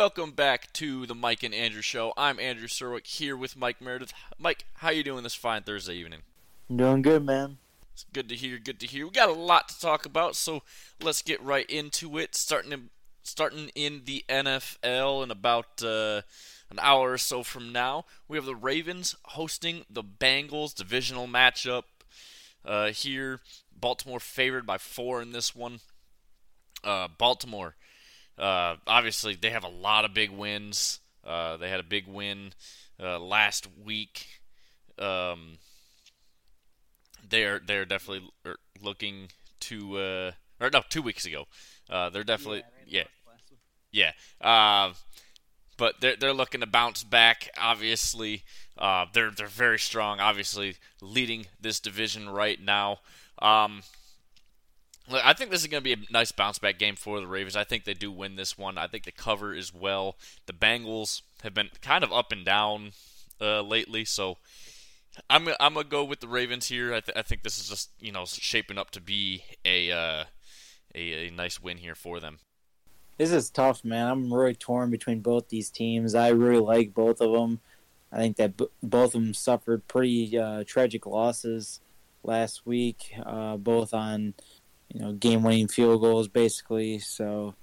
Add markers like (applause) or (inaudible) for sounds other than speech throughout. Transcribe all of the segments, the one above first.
welcome back to the Mike and Andrew show. I'm Andrew Serwick here with Mike Meredith. Mike, how you doing this fine Thursday evening? doing good, man. It's good to hear. Good to hear. We got a lot to talk about, so let's get right into it. Starting in, starting in the NFL in about uh, an hour or so from now, we have the Ravens hosting the Bengals divisional matchup uh, here. Baltimore favored by four in this one. Uh, Baltimore, uh, obviously, they have a lot of big wins. Uh, they had a big win uh, last week. Um, they're they're definitely er, looking to uh, or no two weeks ago. Uh, they're definitely yeah yeah. Uh, but they're they're looking to bounce back. Obviously, uh, they're they're very strong. Obviously, leading this division right now. Um, I think this is going to be a nice bounce back game for the Ravens. I think they do win this one. I think the cover as well. The Bengals have been kind of up and down uh, lately, so I'm I'm gonna go with the Ravens here. I, th- I think this is just you know shaping up to be a, uh, a a nice win here for them. This is tough, man. I'm really torn between both these teams. I really like both of them. I think that b- both of them suffered pretty uh, tragic losses last week, uh, both on you know game-winning field goals, basically. So,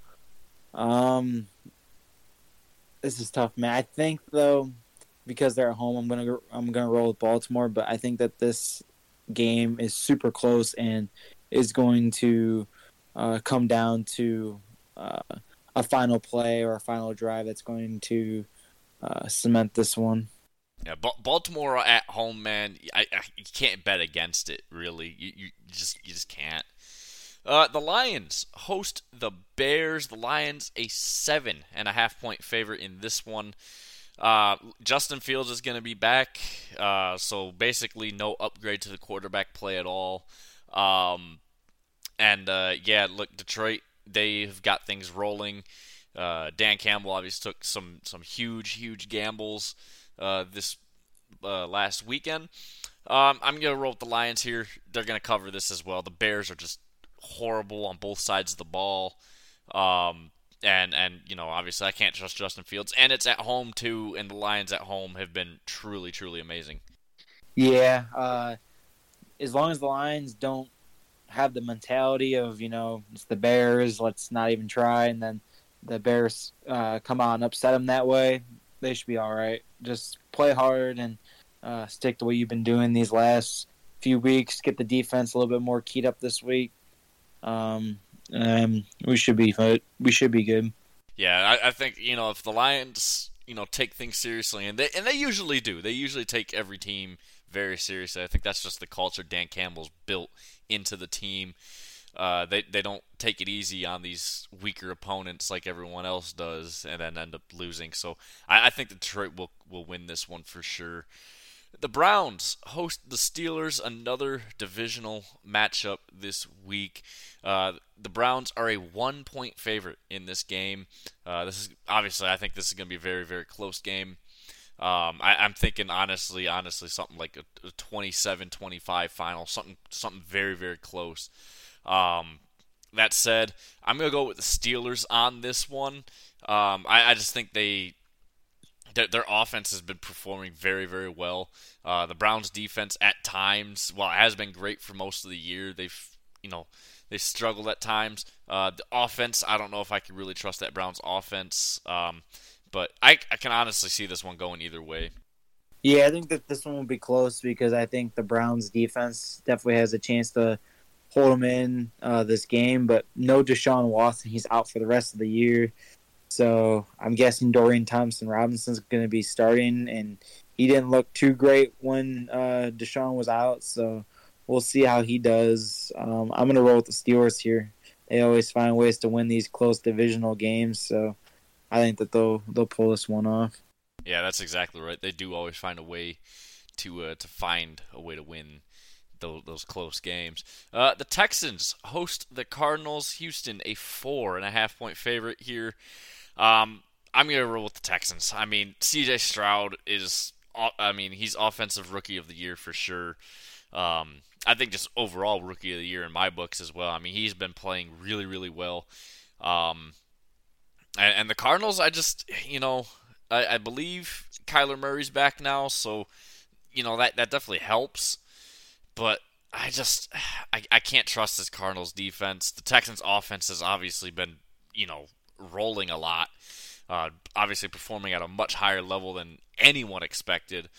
um, this is tough, man. I think though because they're at home, I'm gonna I'm gonna roll with Baltimore. But I think that this game is super close and is going to uh, come down to uh, a final play or a final drive that's going to uh, cement this one. Yeah, Baltimore at home, man. I, I, you can't bet against it. Really, you, you just you just can't. Uh, the Lions host the Bears. The Lions a seven and a half point favorite in this one. Uh, Justin Fields is going to be back, uh, so basically no upgrade to the quarterback play at all. Um, and uh, yeah, look, Detroit they've got things rolling. Uh, Dan Campbell obviously took some some huge huge gambles uh, this last weekend. Um, I'm gonna roll with the Lions here. They're gonna cover this as well. The Bears are just horrible on both sides of the ball. Um, and and you know obviously I can't trust Justin Fields, and it's at home too, and the Lions at home have been truly truly amazing. Yeah, uh, as long as the Lions don't have the mentality of you know it's the Bears, let's not even try, and then the Bears uh, come and upset them that way, they should be all right. Just play hard and uh, stick to what you've been doing these last few weeks. Get the defense a little bit more keyed up this week. Um, um, we should be we should be good. Yeah, I, I think you know if the Lions you know take things seriously, and they and they usually do. They usually take every team very seriously. I think that's just the culture Dan Campbell's built into the team. Uh, they they don't take it easy on these weaker opponents like everyone else does, and then end up losing. So I, I think Detroit will will win this one for sure. The Browns host the Steelers, another divisional matchup this week. Uh, the Browns are a one point favorite in this game. Uh, this is obviously, I think this is going to be a very, very close game. Um, I, am thinking honestly, honestly, something like a, a 27-25 final, something, something very, very close. Um, that said, I'm gonna go with the Steelers on this one. Um, I, I, just think they their, their offense has been performing very, very well. Uh, the Browns' defense at times, well, it has been great for most of the year. They've, you know, they struggled at times. Uh, the offense, I don't know if I can really trust that Browns offense, um, but I, I can honestly see this one going either way. Yeah, I think that this one will be close because I think the Browns' defense definitely has a chance to hold them in uh, this game. But no Deshaun Watson, he's out for the rest of the year. So I'm guessing Dorian Thompson Robinson's going to be starting, and he didn't look too great when uh, Deshaun was out. So we'll see how he does. Um, I'm going to roll with the Steelers here. They always find ways to win these close divisional games, so I think that they'll they'll pull this one off. Yeah, that's exactly right. They do always find a way to uh, to find a way to win those, those close games. Uh, the Texans host the Cardinals. Houston, a four and a half point favorite here. Um, I'm gonna roll with the Texans. I mean, C.J. Stroud is, I mean, he's offensive rookie of the year for sure. Um, I think just overall rookie of the year in my books as well. I mean, he's been playing really, really well. Um, and, and the Cardinals, I just you know, I, I believe Kyler Murray's back now, so you know that that definitely helps. But I just (sighs) I, I can't trust this Cardinals defense. The Texans offense has obviously been you know rolling a lot. Uh, obviously performing at a much higher level than anyone expected.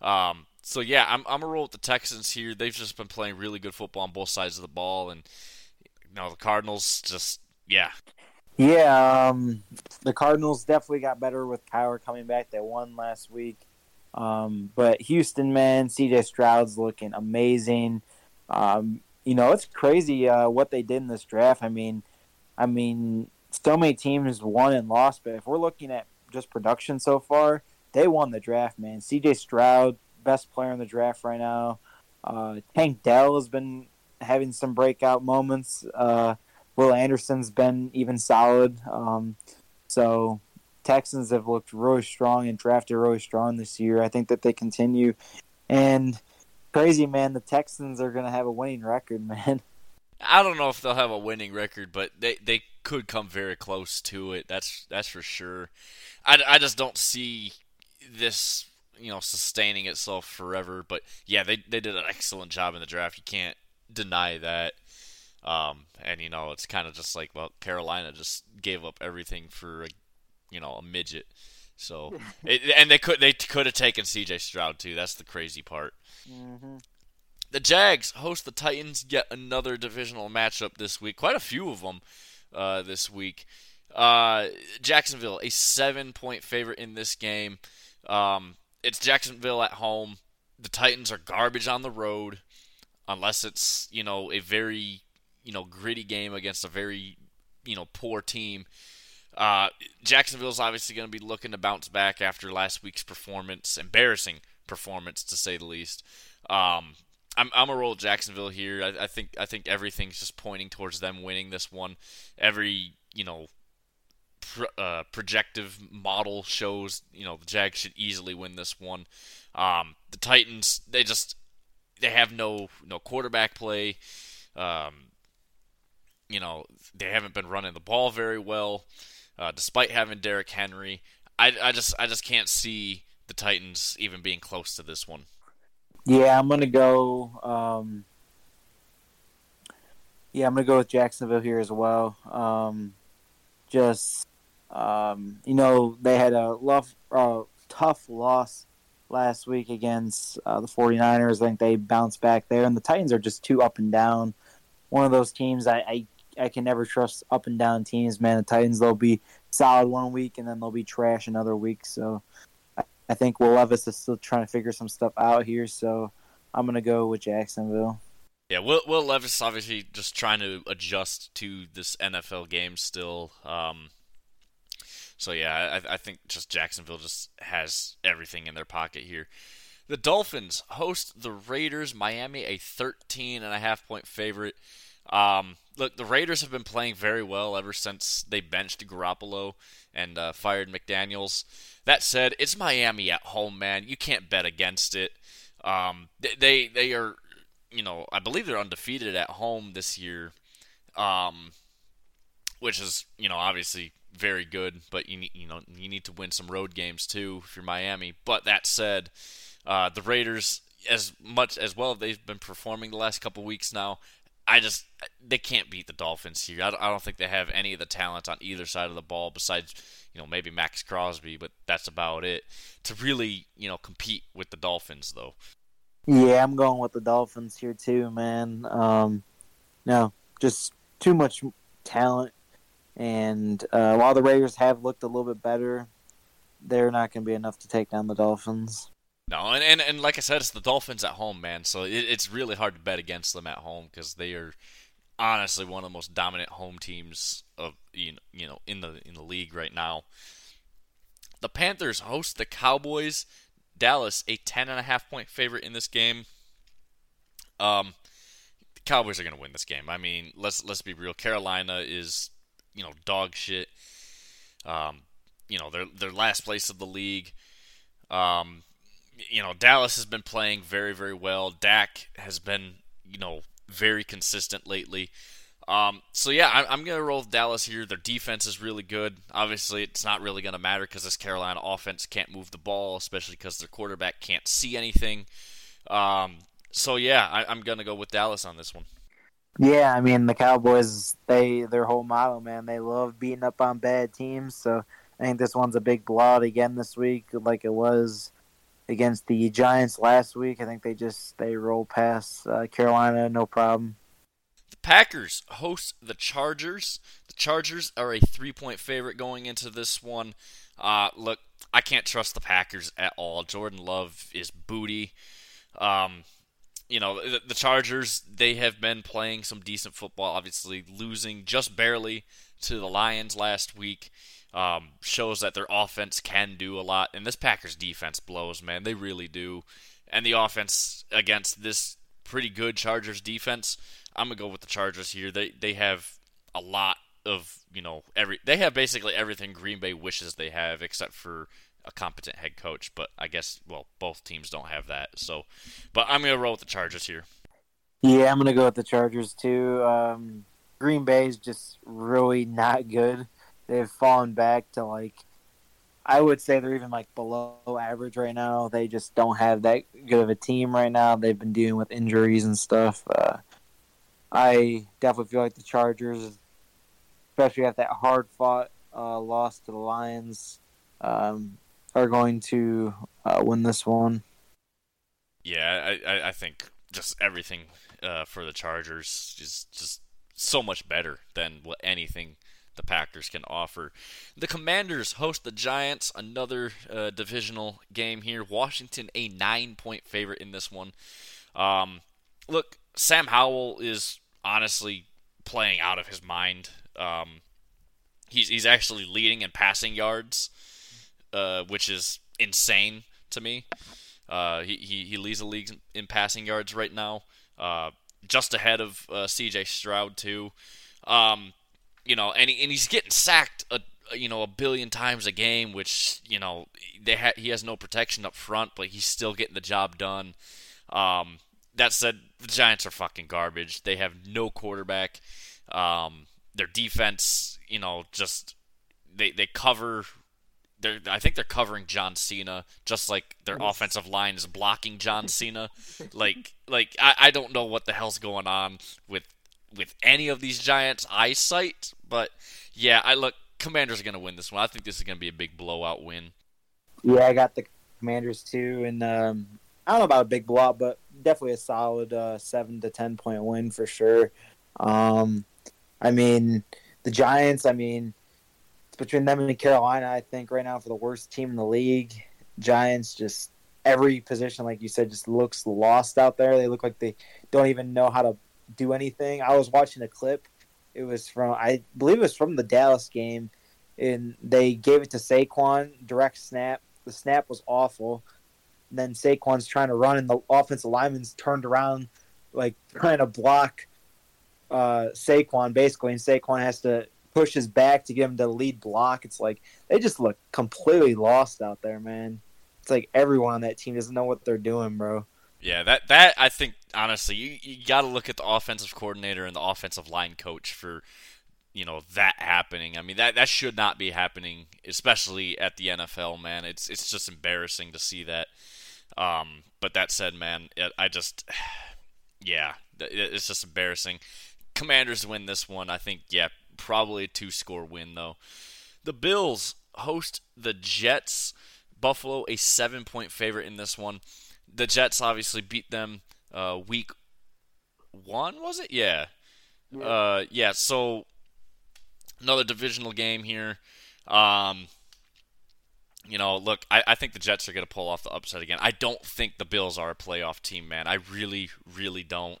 Um, so yeah, I'm I'm a roll with the Texans here. They've just been playing really good football on both sides of the ball, and you know the Cardinals just yeah. Yeah, um, the Cardinals definitely got better with Kyler coming back. They won last week, um, but Houston, man, CJ Stroud's looking amazing. Um, you know, it's crazy uh, what they did in this draft. I mean, I mean, so many teams won and lost, but if we're looking at just production so far, they won the draft, man. CJ Stroud, best player in the draft right now. Uh, Tank Dell has been having some breakout moments. Uh, Will Anderson's been even solid. Um, so Texans have looked really strong and drafted really strong this year. I think that they continue. And crazy, man, the Texans are going to have a winning record, (laughs) man. I don't know if they'll have a winning record, but they they could come very close to it. That's that's for sure. I, I just don't see this you know sustaining itself forever. But yeah, they they did an excellent job in the draft. You can't deny that. Um, and you know it's kind of just like well Carolina just gave up everything for a, you know a midget. So (laughs) it, and they could they could have taken C.J. Stroud too. That's the crazy part. Mm-hmm. The Jags host the Titans. Yet another divisional matchup this week. Quite a few of them uh, this week. Uh, Jacksonville, a seven-point favorite in this game. Um, it's Jacksonville at home. The Titans are garbage on the road, unless it's you know a very you know gritty game against a very you know poor team. Uh, Jacksonville's obviously going to be looking to bounce back after last week's performance, embarrassing performance to say the least. Um, I'm I'm a roll Jacksonville here. I, I, think I think everything's just pointing towards them winning this one. Every you know pro, uh, projective model shows you know the Jags should easily win this one. Um, the Titans they just they have no no quarterback play. Um, you know they haven't been running the ball very well, uh, despite having Derrick Henry. I, I just I just can't see the Titans even being close to this one. Yeah, I'm gonna go. Um, yeah, I'm gonna go with Jacksonville here as well. Um, just um, you know, they had a uh, tough loss last week against uh, the 49ers. I think they bounced back there, and the Titans are just too up and down. One of those teams I, I, I can never trust up and down teams, man. The Titans they'll be solid one week and then they'll be trash another week. So I, think Will Levis is still trying to figure some stuff out here. So I'm gonna go with Jacksonville. Yeah, Will, Will Levis obviously just trying to adjust to this NFL game still. Um, so yeah, I, I think just Jacksonville just has everything in their pocket here. The Dolphins host the Raiders. Miami, a 13 and a half point favorite. Um, look, the Raiders have been playing very well ever since they benched Garoppolo and uh, fired McDaniels. That said, it's Miami at home, man. You can't bet against it. Um, they they are, you know, I believe they're undefeated at home this year, um, which is you know obviously very good, but you need, you know you need to win some road games too if you're Miami. But that said, uh, the Raiders, as much as well they've been performing the last couple weeks now, I just they can't beat the Dolphins here. I don't, think they have any of the talent on either side of the ball besides you know maybe Maxx Crosby, but that's about it to really you know compete with the Dolphins though. Yeah, I'm going with the Dolphins here too, man. Um, no, just too much talent and uh, while the Raiders have looked a little bit better, they're not going to be enough to take down the Dolphins. No, and, and, and like I said, it's the Dolphins at home, man. So it, it's really hard to bet against them at home because they are honestly one of the most dominant home teams of you know you know in the in the league right now. The Panthers host the Cowboys. Dallas, a ten and a half point favorite in this game. Um, the Cowboys are going to win this game. I mean, let's let's be real. Carolina is you know dog shit. Um, you know they're they're last place of the league. Um, you know Dallas has been playing very very well. Dak has been you know very consistent lately. Um, so yeah, I, I'm gonna roll with Dallas here. Their defense is really good. Obviously, it's not really gonna matter because this Carolina offense can't move the ball, especially because their quarterback can't see anything. Um, so yeah, I, am gonna go with Dallas on this one. Yeah, I mean the Cowboys, they their whole motto, man, they love beating up on bad teams. So I think this one's a big blowout again this week, like it was against the Giants last week. I think they just they roll past uh, Carolina, no problem. The Packers host the Chargers. The Chargers are a three-point favorite going into this one. Uh, look, I can't trust the Packers at all. Jordan Love is booty. Um, you know, the, the Chargers, they have been playing some decent football, obviously losing just barely to the Lions last week. Um, shows that their offense can do a lot, and this Packers defense blows, man. They really do. And the offense against this pretty good Chargers defense, I'm gonna go with the Chargers here. They they have a lot of you know every they have basically everything Green Bay wishes they have, except for a competent head coach, but I guess well both teams don't have that. So, but I'm gonna roll with the Chargers here. Yeah, I'm gonna go with the Chargers too. Um, Green Bay is just really not good. They've fallen back to like I would say they're even like below average right now. They just don't have that good of a team right now. They've been dealing with injuries and stuff. Uh, I definitely feel like the Chargers, especially after that hard fought uh, loss to the Lions, um, are going to uh, win this one. Yeah, I, I think just everything uh, for the Chargers is just so much better than anything the Packers can offer. The Commanders host the Giants, another uh, divisional game here. Washington, a nine point favorite in this one. Um, look, Sam Howell is honestly playing out of his mind. Um, he's, he's actually leading in passing yards uh, which is insane to me. Uh, he, he, he leads the league in passing yards right now, uh, just ahead of uh, C.J. Stroud too. Um, you know, and, he, and he's getting sacked a you know a billion times a game, which you know they ha- he has no protection up front, but he's still getting the job done. Um, that said, the Giants are fucking garbage. They have no quarterback. Um, their defense, you know, just they they cover they're I think they're covering John Cena just like their offensive line is blocking John Cena. like like I, I don't know what the hell's going on with with any of these Giants eyesight, but yeah, I look Commanders are gonna win this one. I think this is gonna be a big blowout win. Yeah, I got the Commanders too, and um, I don't know about a big blowout, but definitely a solid uh, seven to ten point win for sure. Um, I mean, the Giants. I mean, it's between them and Carolina, I think right now for the worst team in the league. Giants just every position, like you said, just looks lost out there. They look like they don't even know how to do anything. I was watching a clip. It was from I believe it was from the Dallas game, and they gave it to Saquon direct snap. The snap was awful. And then Saquon's trying to run, and the offensive lineman's turned around, like trying to block uh, Saquon basically, and Saquon has to push his back to get him to lead block. It's like they just look completely lost out there, man. It's like everyone on that team doesn't know what they're doing, bro. Yeah, that that I think honestly, you you got to look at the offensive coordinator and the offensive line coach for you know that happening. I mean that that should not be happening, especially at the NFL, man. It's it's just embarrassing to see that. Um, but that said, man, it, I just (sighs) yeah, it's just embarrassing. Commanders win this one. I think yeah, probably a two score win, though. The Bills host the Jets. Buffalo, a seven point favorite in this one. The Jets obviously beat them uh, week one, was it? Yeah. Yeah. Uh, yeah, so another divisional game here. Um, you know, look, I, I think the Jets are going to pull off the upset again. I don't think the Bills are a playoff team, man. I really, really don't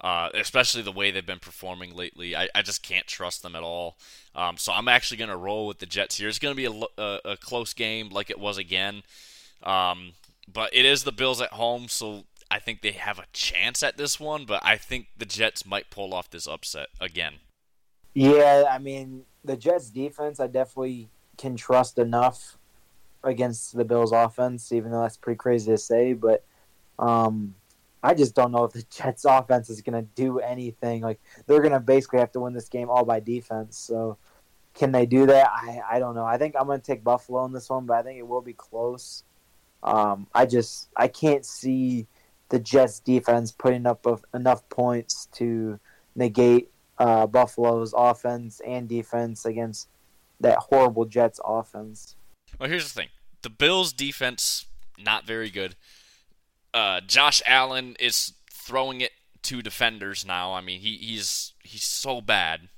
uh, especially the way they've been performing lately. I, I just can't trust them at all. Um, so I'm actually going to roll with the Jets here. It's going to be a, a, a, close game like it was again. Um, but it is the Bills at home, so I think they have a chance at this one, but I think the Jets might pull off this upset again. Yeah, I mean, the Jets defense, I definitely can trust enough against the Bills offense, even though that's pretty crazy to say. But um, I just don't know if the (laughs) Jets offense is going to do anything. Like they're going to basically have to win this game all by defense. So can they do that? I, I don't know. I think I'm going to take Buffalo in this one, but I think it will be close. Um, I just I can't see the Jets defense putting up enough points to negate uh, Buffalo's offense and defense against that horrible Jets offense. Well, here's the thing: the Bills' defense not very good. Uh, Josh Allen is throwing it to defenders now. I mean, he, he's he's so bad.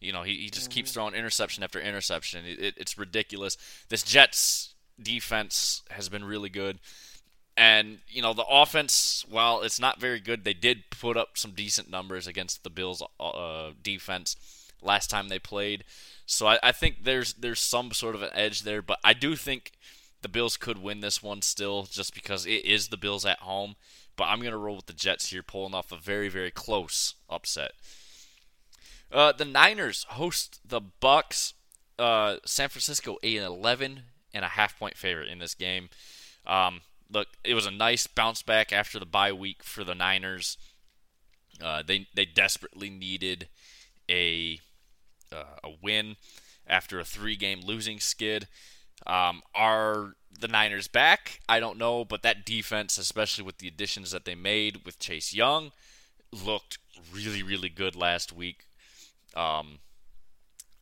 You know, he, he just mm-hmm. keeps throwing interception after interception. It, it, it's ridiculous. This Jets defense has been really good. And, you know, the offense, while it's not very good, they did put up some decent numbers against the Bills' uh, defense last time they played. So I, I, think there's there's some sort of an edge there, but I do think the Bills could win this one still, just because it is the Bills at home. But I'm gonna roll with the Jets here, pulling off a very very close upset. Uh, the Niners host the Bucks. Uh, San Francisco a 11 and a half point favorite in this game. Um, look, it was a nice bounce back after the bye week for the Niners. Uh, they they desperately needed a uh, a win after a three game losing skid. Um, are the Niners back? I don't know, but that defense, especially with the additions that they made with Chase Young, looked really really good last week. Um,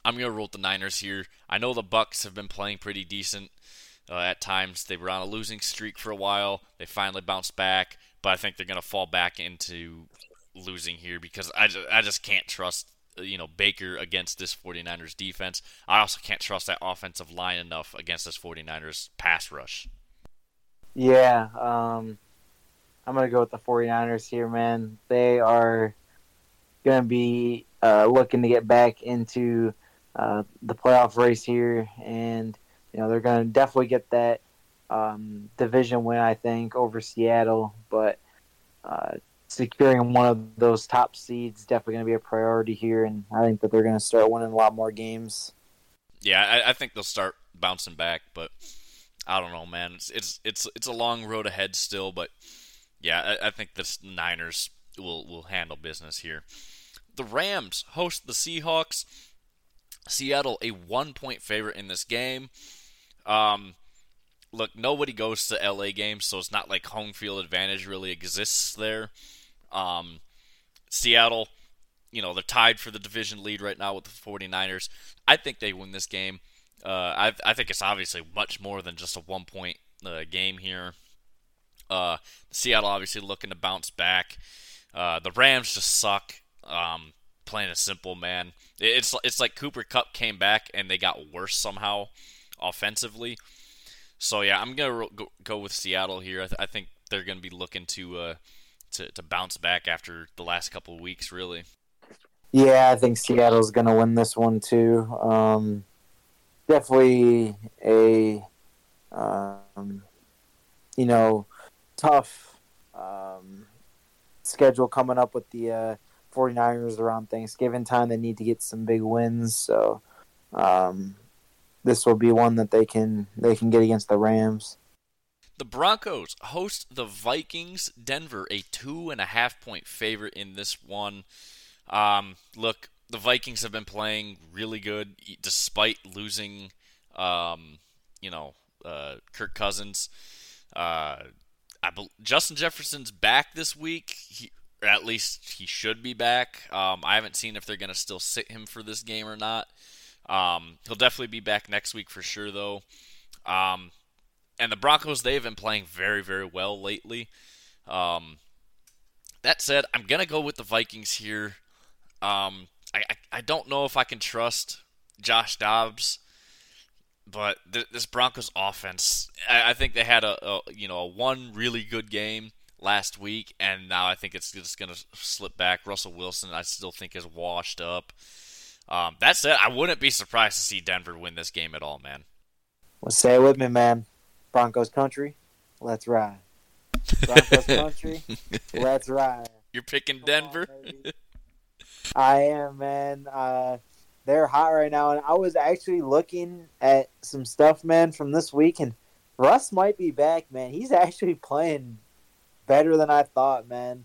I'm gonna roll with the Niners here. I know the Bucks have been playing pretty decent. Uh, at times they were on a losing streak for a while. They finally bounced back, but I think they're going to fall back into losing here because I just, I just can't trust you know Baker against this 49ers defense. I also can't trust that offensive line enough against this 49ers pass rush. Yeah, um, I'm going to go with the 49ers here, man. They are going to be uh, looking to get back into uh, the playoff race here and you know they're going to definitely get that um, division win, I think, over Seattle. But uh, securing one of those top seeds definitely going to be a priority here, and I think that they're going to start winning a lot more games. Yeah, I, I, think they'll start bouncing back, but I don't know, man. It's it's it's, it's a long road ahead still, but yeah, I, I think the Niners will will handle business here. The Rams host the Seahawks. Seattle a one point favorite in this game. Um, look, nobody goes to LA games, so it's not like home field advantage really exists there. Um, Seattle, you know, they're tied for the division lead right now with the 49ers. I think they win this game. Uh, I, I think it's obviously much more than just a one point uh, game here. Uh, Seattle obviously looking to bounce back. Uh, the Rams just suck. Um, plain and simple, man. It's it's like Cooper Kupp came back and they got worse somehow offensively. So yeah, I'm gonna go with Seattle here. I, th- I think they're gonna be looking to uh, to to bounce back after the last couple of weeks, really. Yeah, I think Seattle's gonna win this one too. Um, definitely a um, you know tough um, schedule coming up with the uh, 49ers around Thanksgiving time. They need to get some big wins, so um, this will be one that they can they can get against the Rams. The Broncos host the Vikings. Denver a two and a half point favorite in this one. Um, look, the Vikings have been playing really good despite losing, um, you know, uh, Kirk Cousins. Uh, I be- Justin Jefferson's back this week. He, at least he should be back. Um, I haven't seen if they're going to still sit him for this game or not. Um, he'll definitely be back next week for sure, though. Um, and the Broncos, they've been playing very, very well lately. Um, that said, I'm going to go with the Vikings here. Um, I, I, I, don't know if I can trust Josh Dobbs, but th- this Broncos offense, I, I think they had a, a, you know a one really good game last week, and now I think it's just going to slip back. Russell Wilson, I still think is washed up. Um, that said, I wouldn't be surprised to see Denver win this game at all, man. Well, say it with me, man. Broncos country, let's ride. Broncos country, (laughs) let's ride. You're picking Come Denver. On, I am, man. Uh, they're hot right now, and I was actually looking at some stuff, man, from this week, and Russ might be back, man. He's actually playing better than I thought, man.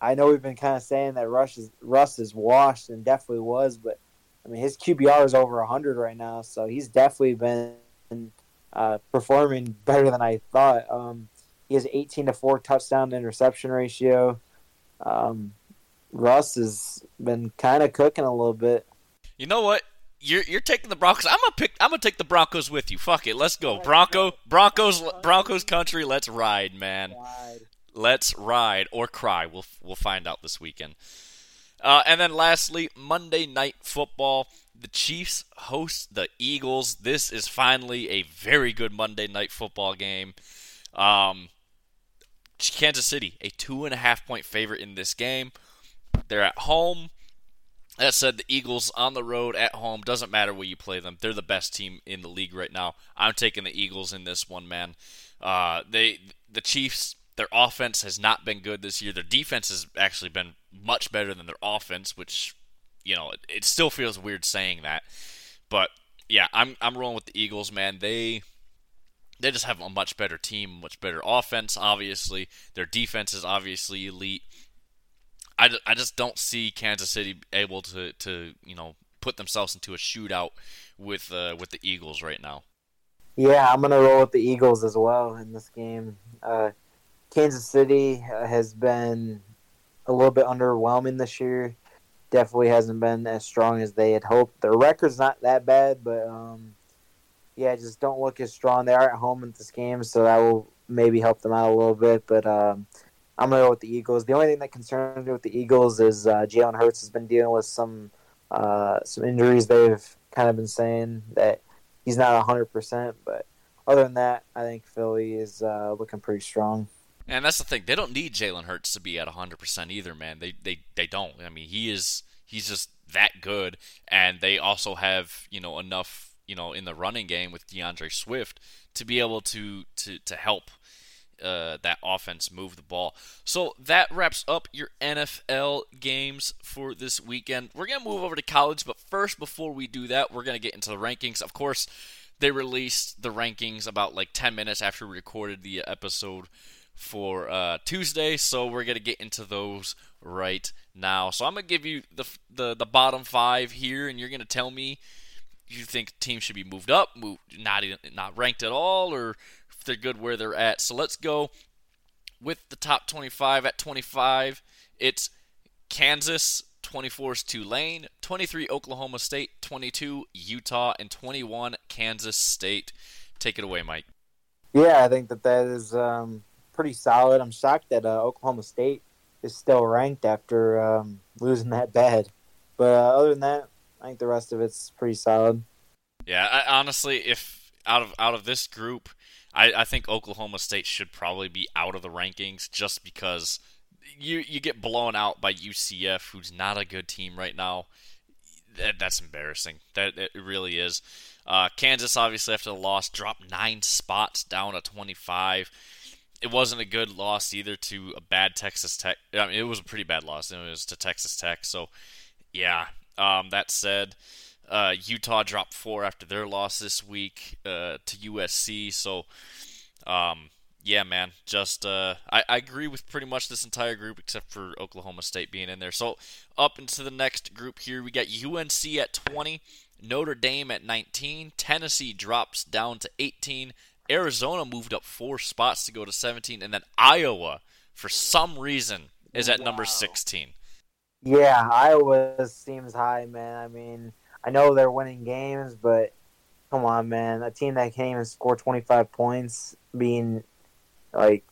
I know we've been kind of saying that Rush is, Russ is washed and definitely was, but I mean his QBR is over 100 right now, so he's definitely been uh, performing better than I thought. Um, he has 18 to four touchdown to interception ratio. Um, Russ has been kind of cooking a little bit. You know what? You're you're taking the Broncos. I'm gonna pick. I'm gonna take the Broncos with you. Fuck it. Let's go. Bronco. Broncos. Broncos country. Let's ride, man. Let's ride or cry. We'll we'll find out this weekend. Uh, and then lastly, Monday Night Football. The Chiefs host the Eagles. This is finally a very good Monday Night Football game. Um, Kansas City, a two and a half point favorite in this game. They're at home. That said, the Eagles on the road at home doesn't matter where you play them. They're the best team in the league right now. I'm taking the Eagles in this one, man. Uh, they the Chiefs. Their offense has not been good this year. Their defense has actually been much better than their offense, which you know it, it still feels weird saying that. But yeah, I'm I'm rolling with the Eagles, man. They they just have a much better team, much better offense. Obviously, their defense is obviously elite. I, I just don't see Kansas City able to, to you know put themselves into a shootout with uh, with the Eagles right now. Yeah, I'm gonna roll with the Eagles as well in this game. Uh, Kansas City uh, has been a little bit underwhelming this year. Definitely hasn't been as strong as they had hoped. Their record's not that bad, but um, yeah, just don't look as strong. They are at home in this game, so that will maybe help them out a little bit. But um, I'm gonna go with the Eagles. The only thing that concerns me with the Eagles is uh, Jalen Hurts has been dealing with some uh, some injuries. They've kind of been saying that he's not 100, percent but other than that, I think Philly is uh, looking pretty strong. And that's the thing; they don't need Jalen Hurts to be at 100 percent either, man. They they they don't. I mean, he is he's just that good, and they also have you know enough you know in the running game with D'Andre Swift to be able to to to help uh, that offense move the ball. So that wraps up your NFL games for this weekend. We're going to move over to college, but first, before we do that, we're going to get into the rankings. Of course, they released the rankings about like 10 minutes after we recorded the episode for uh, Tuesday, so we're to get into those right now. So I'm to give you the, the, the bottom five here, and you're to tell me you think teams should be moved up, moved, not not ranked at all, or if they're good where they're at. So let's go with the top 25 at 25. It's Kansas, 24 is Tulane, 23 Oklahoma State, 22 Utah, and 21 Kansas State. Take it away, Mike. Yeah, I think that that is um, pretty solid. I'm shocked that uh, Oklahoma State is still ranked after um, losing that bad. But uh, other than that, I think the rest of it's pretty solid. Yeah, I, honestly, if out of out of this group, I, I think Oklahoma State should probably be out of the rankings just because you you get blown out by UCF, who's not a good team right now. That, that's embarrassing. That it really is. Uh, Kansas obviously after the loss dropped nine spots down to 25. It wasn't a good loss either to a bad Texas Tech. I mean, it was a pretty bad loss. It was to Texas Tech. So, yeah. Um, that said, uh, Utah dropped four after their loss this week uh, to USC. So, um, yeah, man, just uh, I, I agree with pretty much this entire group except for Oklahoma State being in there. So, up into the next group here, we got UNC at 20, Notre Dame at 19, Tennessee drops down to 18, Arizona moved up four spots to go to 17, and then Iowa, for some reason, is at wow. number 16. Yeah, Iowa seems high, man. I mean, I know they're winning games, but come on, man. A team that can't even score 25 points being like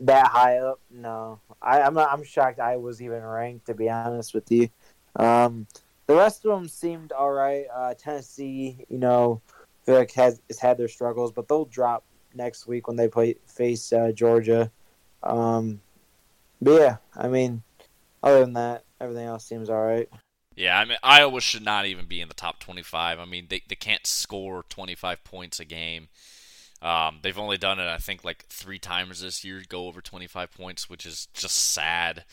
that high up, no. I, am I'm, I'm shocked I was even ranked, to be honest with you. Um, the rest of them seemed all right. Uh, Tennessee, you know, I feel like has, has had their struggles, but they'll drop next week when they play face uh, Georgia. Um, but yeah, I mean, other than that, everything else seems all right. Yeah, I mean Iowa should not even be in the top 25. I mean they they can't score 25 points a game. Um, they've only done it I think like three times this year, go over 25 points, which is just sad.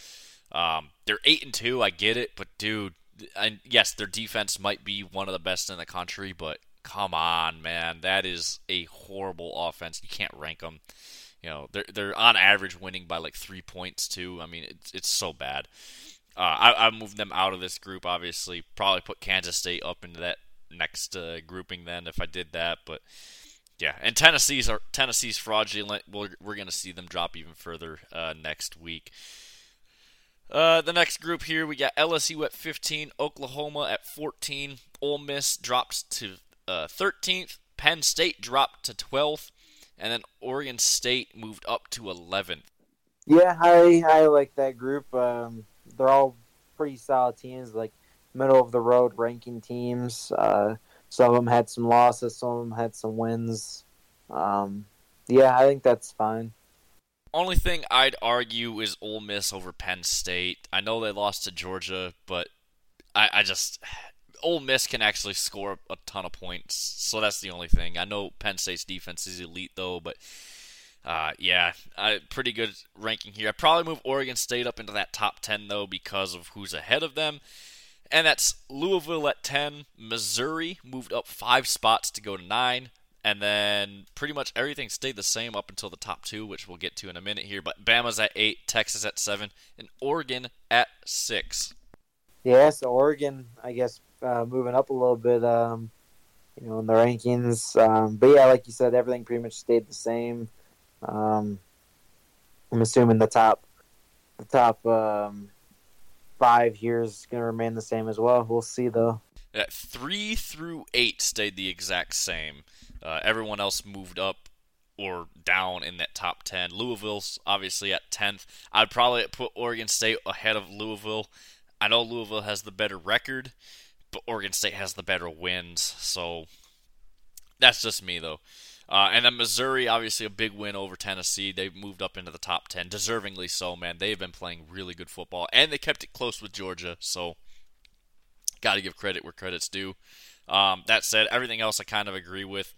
Um, they're eight and two. I get it, but dude, and yes, their defense might be one of the best in the country, but come on, man, that is a horrible offense. You can't rank them. You know, they're they're on average winning by like three points too. I mean, it's it's so bad. Uh, I I moved them out of this group. Obviously, probably put Kansas State up into that next uh, grouping then if I did that. But yeah, and Tennessee's are Tennessee's fraudulent. We're we're gonna see them drop even further uh, next week. Uh, the next group here, we got LSU at 15, Oklahoma at 14, Ole Miss drops to uh, 13th, Penn State dropped to 12th, and then Oregon State moved up to 11th. Yeah, I I like that group. Um, they're all pretty solid teams, like middle of the road ranking teams. Uh, some of them had some losses, some of them had some wins. Um, yeah, I think that's fine. Only thing I'd argue is Ole Miss over Penn State. I know they lost to Georgia, but I, I just Ole Miss can actually score a ton of points, so that's the only thing. I know Penn State's defense is elite though, but uh, yeah, I, pretty good ranking here. I probably move Oregon State up into that top ten though because of who's ahead of them, and that's Louisville at ten. Missouri moved up five spots to go to nine and then pretty much everything stayed the same up until the top two, which we'll get to in a minute here. But Bama's at eight, Texas at seven, and Oregon at six. Yeah, so Oregon, I guess, uh, moving up a little bit, um, you know, in the rankings. Um, but yeah, like you said, everything pretty much stayed the same. Um, I'm assuming the top, the top um, five here is going to remain the same as well. We'll see though. Three through eight stayed the exact same. Uh, everyone else moved up or down in that top 10. Louisville's obviously at 10th. I'd probably put Oregon State ahead of Louisville. I know Louisville has the better record, but Oregon State has the better wins. So that's just me, though. Uh, and then Missouri, obviously a big win over Tennessee. They've moved up into the top 10, deservingly so, man. They've been playing really good football, and they kept it close with Georgia. So got to give credit where credit's due. Um, that said, everything else I kind of agree with.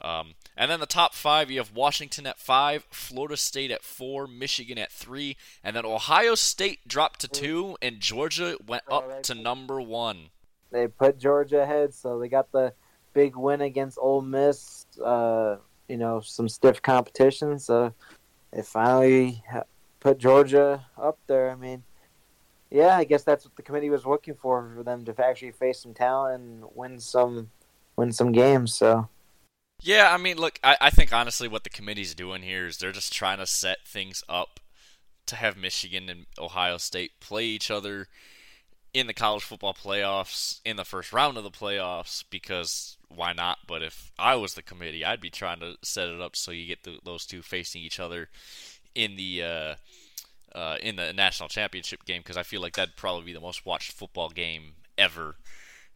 Um, and then the top five, you have Washington at five, Florida State at four, Michigan at three, and then Ohio State dropped to two, and Georgia went up to number one. They put Georgia ahead, so they got the big win against Ole Miss. Uh, you know, some stiff competition, so they finally put Georgia up there. I mean, yeah, I guess that's what the committee was looking for for them to actually face some talent and win some win some games. So. Yeah, I mean, look, I, I think honestly what the committee's doing here is they're just trying to set things up to have Michigan and Ohio State play each other in the college football playoffs in the first round of the playoffs because why not? But if I was the committee, I'd be trying to set it up so you get the, those two facing each other in the uh, uh, in the national championship game because I feel like that'd probably be the most watched football game ever,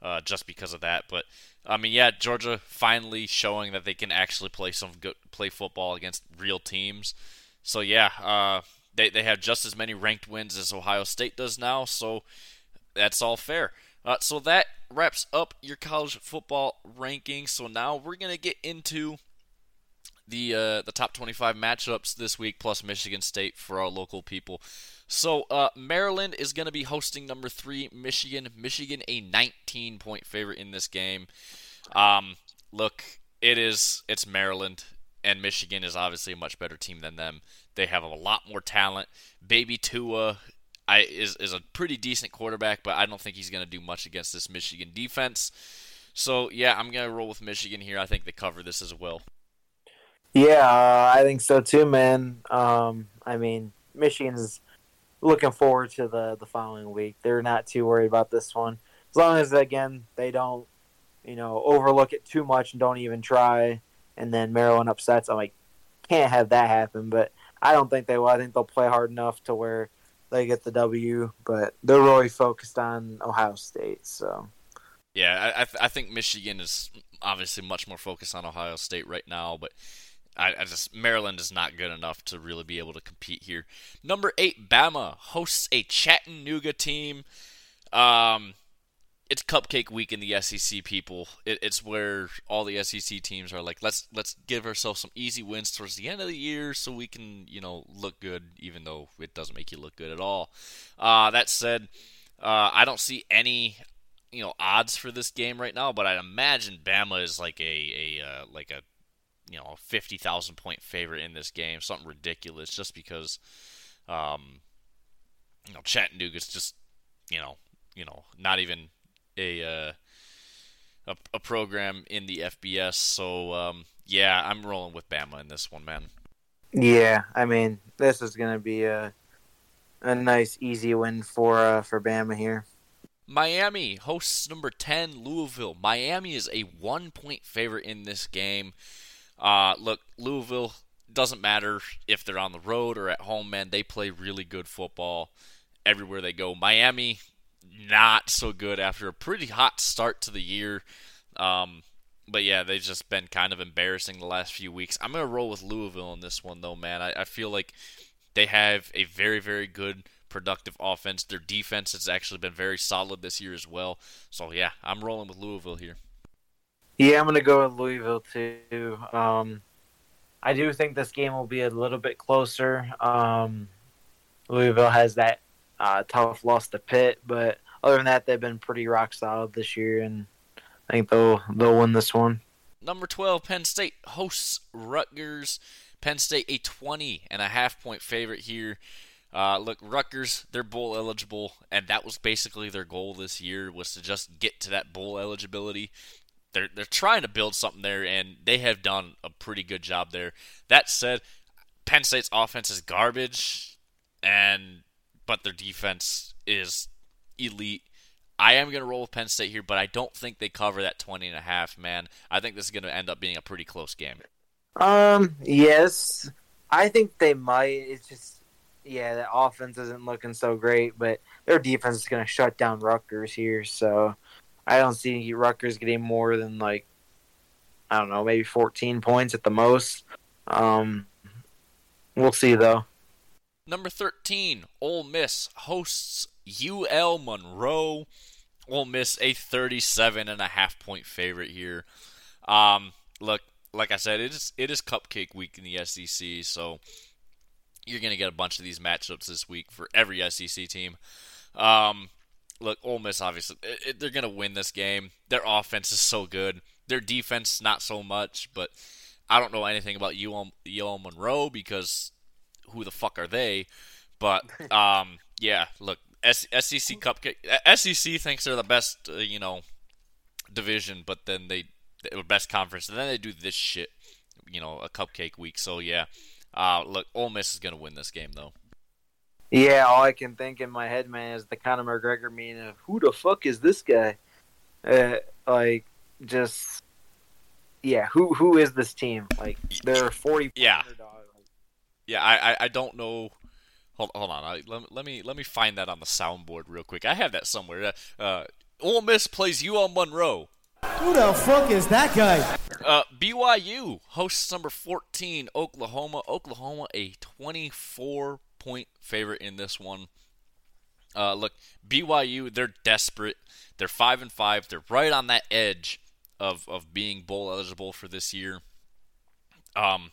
uh, just because of that. But I mean, yeah, Georgia finally showing that they can actually play some good play football against real teams. So yeah, uh, they they have just as many ranked wins as Ohio State does now. So that's all fair. Uh, so that wraps up your college football rankings. So now we're gonna get into the uh, the top 25 matchups this week, plus Michigan State for our local people. So uh, Maryland is going to be hosting number three Michigan. Michigan a 19 point favorite in this game. Um, look, it is it's Maryland, and Michigan is obviously a much better team than them. They have a lot more talent. Baby Tua I, is is a pretty decent quarterback, but I don't think he's going to do much against this Michigan defense. So yeah, I'm going to roll with Michigan here. I think they cover this as well. Yeah, uh, I think so too, man. Um, I mean, Michigan's looking forward to the the following week. They're not too worried about this one, as long as again they don't, you know, overlook it too much and don't even try, and then Maryland upsets. I'm like, can't have that happen. But I don't think they will. I think they'll play hard enough to where they get the W. But they're really focused on Ohio State, so. Yeah, I, I think Michigan is obviously much more focused on Ohio State right now, but I, I, just Maryland is not good enough to really be able to compete here. Number eight, Bama hosts a Chattanooga team. Um, it's cupcake week in the SEC. People, it, it's where all the SEC teams are like, let's let's give ourselves some easy wins towards the end of the year so we can you know look good, even though it doesn't make you look good at all. Uh, that said, uh, I don't see any you know odds for this game right now, but I imagine Bama is like a a uh, like a you know, a 50,000 point favorite in this game, something ridiculous just because um you know, Chattanooga's just, you know, you know, not even a uh a, a program in the FBS. So um yeah, I'm rolling with Bama in this one, man. Yeah, I mean, this is going to be a a nice easy win for uh, for Bama here. Miami hosts number 10 Louisville. Miami is a 1 point favorite in this game. Uh look, Louisville doesn't matter if they're on the road or at home, man. They play really good football everywhere they go. Miami not so good after a pretty hot start to the year. Um, but yeah, they've just been kind of embarrassing the last few weeks. I'm gonna roll with Louisville in this one though, man. I, I feel like they have a very, very good productive offense. Their defense has actually been very solid this year as well. So yeah, I'm rolling with Louisville here. Yeah, I'm gonna go with Louisville too. Um, I do think this game will be a little bit closer. Um, Louisville has that uh, tough loss to Pitt, but other than that, they've been pretty rock solid this year, and I think they'll they'll win this one. Number 12, Penn State hosts Rutgers. Penn State a 20 and a half point favorite here. Uh, look, Rutgers, they're bowl eligible, and that was basically their goal this year was to just get to that bowl eligibility. They're they're trying to build something there, and they have done a pretty good job there. That said, Penn State's offense is garbage, and but their defense is elite. I am going to roll with Penn State here, but I don't think they cover that 20 and a half, man. I think this is going to end up being a pretty close game. Um, yes, I think they might. It's just, yeah, the offense isn't looking so great, but their defense is going to shut down Rutgers here. So I don't see Rutgers getting more than like, I don't know, maybe 14 points at the most. Um, we'll see though. Number 13, Ole Miss hosts UL Monroe. Ole Miss a 37 and a half point favorite here. Um, look, like I said, it is it is cupcake week in the SEC, so you're gonna get a bunch of these matchups this week for every SEC team. Um, look, Ole Miss obviously it, it, they're gonna win this game. Their offense is so good. Their defense not so much, but I don't know anything about UL, UL Monroe because who the fuck are they? But (laughs) um, yeah, look, S- SEC cupcake. SEC thinks they're the best, uh, you know, division, but then they the best conference, and then they do this shit, you know, a cupcake week. So yeah, uh, look, Ole Miss is gonna win this game though. Yeah, all I can think in my head, man, is the Conor McGregor meme of who the fuck is this guy? Uh, like, just yeah, who who is this team? Like, they're forty. Yeah. Yeah, I, I, I don't know. Hold, hold on. I, let, let me let me find that on the soundboard real quick. I have that somewhere. Uh, Ole Miss plays UL Monroe. Who the fuck is that guy? Uh, BYU hosts number 14 Oklahoma. Oklahoma a 24 point favorite in this one. Uh, look, BYU they're desperate. They're five and five. They're right on that edge of of being bowl eligible for this year. Um,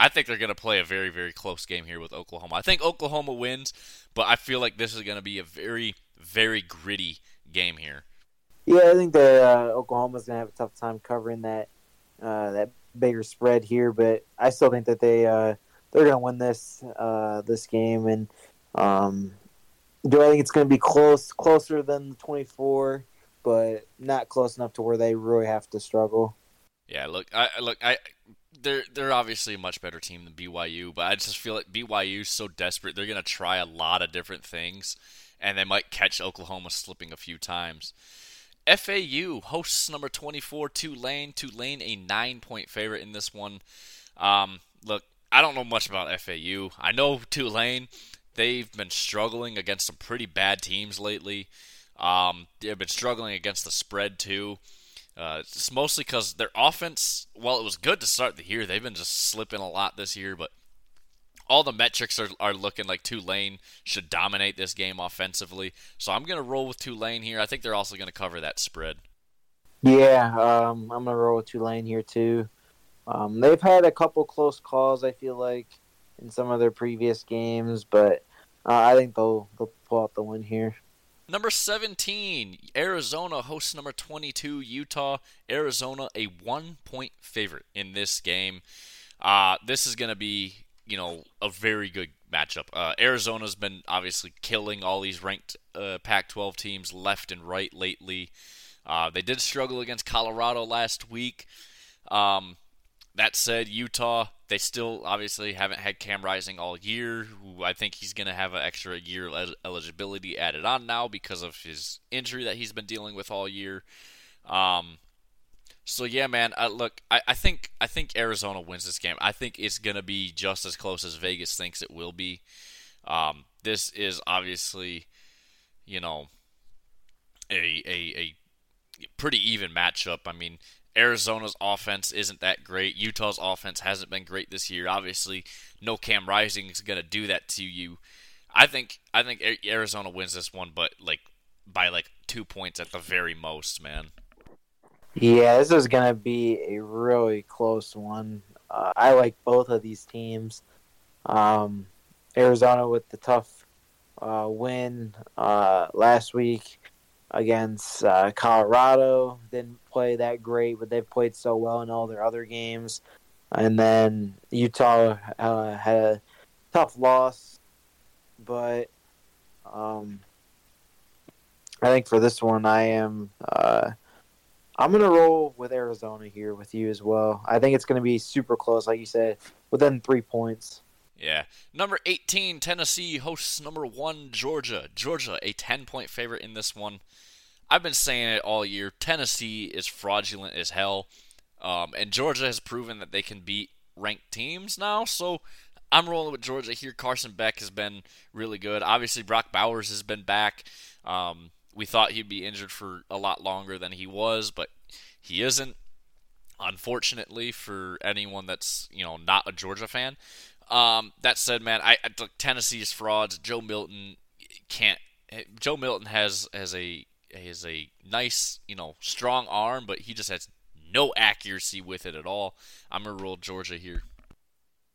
I think they're going to play a very very close game here with Oklahoma. I think Oklahoma wins, but I feel like this is going to be a very very gritty game here. Yeah, I think that uh, Oklahoma's gonna have a tough time covering that uh, that bigger spread here, but I still think that they uh, they're gonna win this uh, this game. And um, do I think it's gonna be close, closer than the twenty four, but not close enough to where they really have to struggle. Yeah, look, I look, I they're they're obviously a much better team than BYU, but I just feel like BYU is so desperate. They're gonna try a lot of different things, and they might catch Oklahoma slipping a few times. FAU hosts number 24 Tulane. Tulane a nine point favorite in this one. Um, look, I don't know much about FAU. I know Tulane. They've been struggling against some pretty bad teams lately. Um, they've been struggling against the spread too. Uh, it's mostly because their offense, while it was good to start the year, they've been just slipping a lot this year. But all the metrics are, are looking like Tulane should dominate this game offensively. So I'm going to roll with Tulane here. I think they're also going to cover that spread. Yeah, um, I'm going to roll with Tulane here too. Um, they've had a couple close calls, I feel like, in some of their previous games, but uh, I think they'll they'll pull out the win here. Number 17, Arizona hosts number 22, Utah. Arizona, a one point favorite in this game. Uh, this is going to be, you know, a very good matchup. Uh, Arizona's been obviously killing all these ranked uh, Pac 12 teams left and right lately. Uh, they did struggle against Colorado last week. Um, that said, Utah, they still obviously haven't had Cam Rising all year. I think he's going to have an extra year eligibility added on now because of his injury that he's been dealing with all year. Um, so yeah, man. Uh, look, I, I think I think Arizona wins this game. I think it's going to be just as close as Vegas thinks it will be. Um, this is obviously, you know, a, a a pretty even matchup. I mean, Arizona's offense isn't that great. Utah's offense hasn't been great this year. Obviously, no Cam Rising is going to do that to you. I think I think Arizona wins this one, but like by like two points at the very most, man. Yeah, this is going to be a really close one. Uh, I like both of these teams. Um, Arizona with the tough uh, win uh, last week against uh, Colorado. Didn't play that great, but they've played so well in all their other games. And then Utah uh, had a tough loss, but um, I think for this one, I am. Uh, I'm gonna roll with Arizona here with you as well. I think it's gonna be super close, like you said, within three points. Yeah. Number 18, Tennessee hosts number 1, Georgia. Georgia, a 10 point favorite in this one. I've been saying it all year. Tennessee is fraudulent as hell. Um, and Georgia has proven that they can beat ranked teams now. So I'm rolling with Georgia here. Carson Beck has been really good. Obviously, Brock Bowers has been back. Um, we thought he'd be injured for a lot longer than he was, but he isn't. Unfortunately, for anyone that's you know not a Georgia fan, um, that said, man, I, I Tennessee's frauds. Joe Milton can't. Joe Milton has has a has a nice, you know, strong arm, but he just has no accuracy with it at all. I'm gonna roll Georgia here.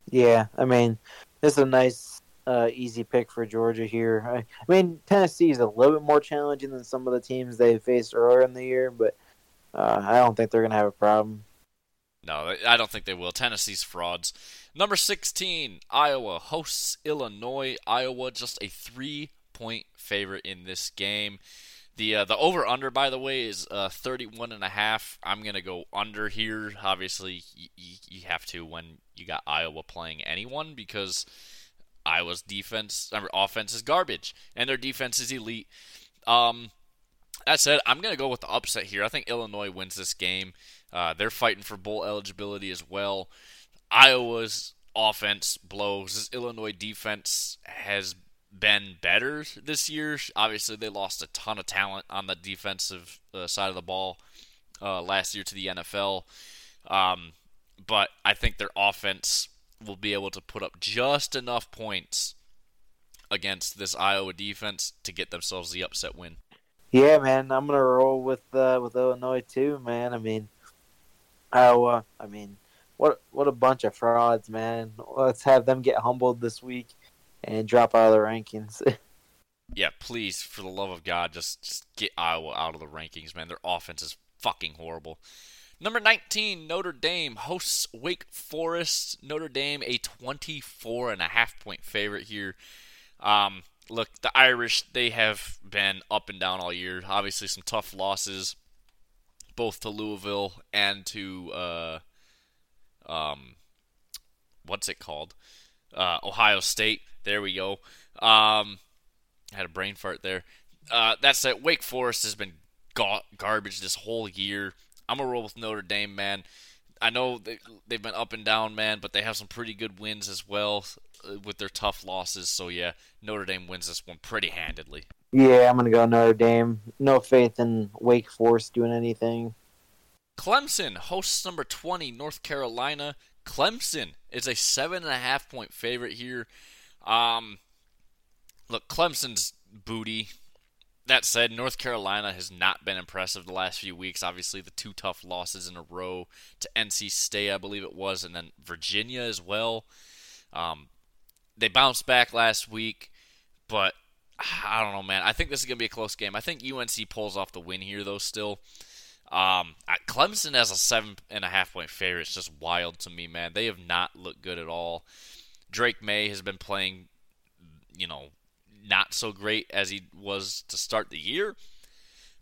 Yeah, I mean, this is a nice, uh, easy pick for Georgia here. I, I, mean, Tennessee is a little bit more challenging than some of the teams they faced earlier in the year, but uh, I don't think they're gonna have a problem. No, I don't think they will. Tennessee's frauds. Number 16, Iowa hosts Illinois. Iowa just a three point favorite in this game. The uh, the over under by the way is uh, 31 and a half. I'm to go under here. Obviously, y- y- you have to when you got Iowa playing anyone because Iowa's defense or offense is garbage and their defense is elite. Um, that said, I'm going to go with the upset here. I think Illinois wins this game. Uh, they're fighting for bowl eligibility as well. Iowa's offense blows. This Illinois defense has been better this year. Obviously, they lost a ton of talent on the defensive uh, side of the ball uh, last year to the NFL. Um, but I think their offense will be able to put up just enough points against this Iowa defense to get themselves the upset win. Yeah, man, I'm gonna roll with uh, with Illinois too, man. I mean, Iowa. I mean, what what a bunch of frauds, man. Let's have them get humbled this week and drop out of the rankings. (laughs) yeah, please, for the love of God, just, just get Iowa out of the rankings, man. Their offense is fucking horrible. Number 19, Notre Dame hosts Wake Forest. Notre Dame, a 24 and a half point favorite here. Um, look, the Irish, they have been up and down all year. Obviously, some tough losses, both to Louisville and to, uh, um, what's it called? Uh, Ohio State. There we go. Um, I had a brain fart there. Uh, that said, Wake Forest has been ga- garbage this whole year. I'm gonna roll with Notre Dame, man. I know they, they've been up and down, man, but they have some pretty good wins as well with their tough losses. So yeah, Notre Dame wins this one pretty handedly. Yeah, I'm gonna go Notre Dame. No faith in Wake Forest doing anything. Clemson hosts number 20 North Carolina. Clemson is a seven and a half point favorite here. Um, look, Clemson's booty. That said, North Carolina has not been impressive the last few weeks. Obviously, the two tough losses in a row to NC State, I believe it was, and then Virginia as well. Um, they bounced back last week, but I don't know, man. I think this is gonna be a close game. I think UNC pulls off the win here, though. Still, um, Clemson as a seven and a half point favorite is just wild to me, man. They have not looked good at all. Drake Maye has been playing, you know, not so great as he was to start the year.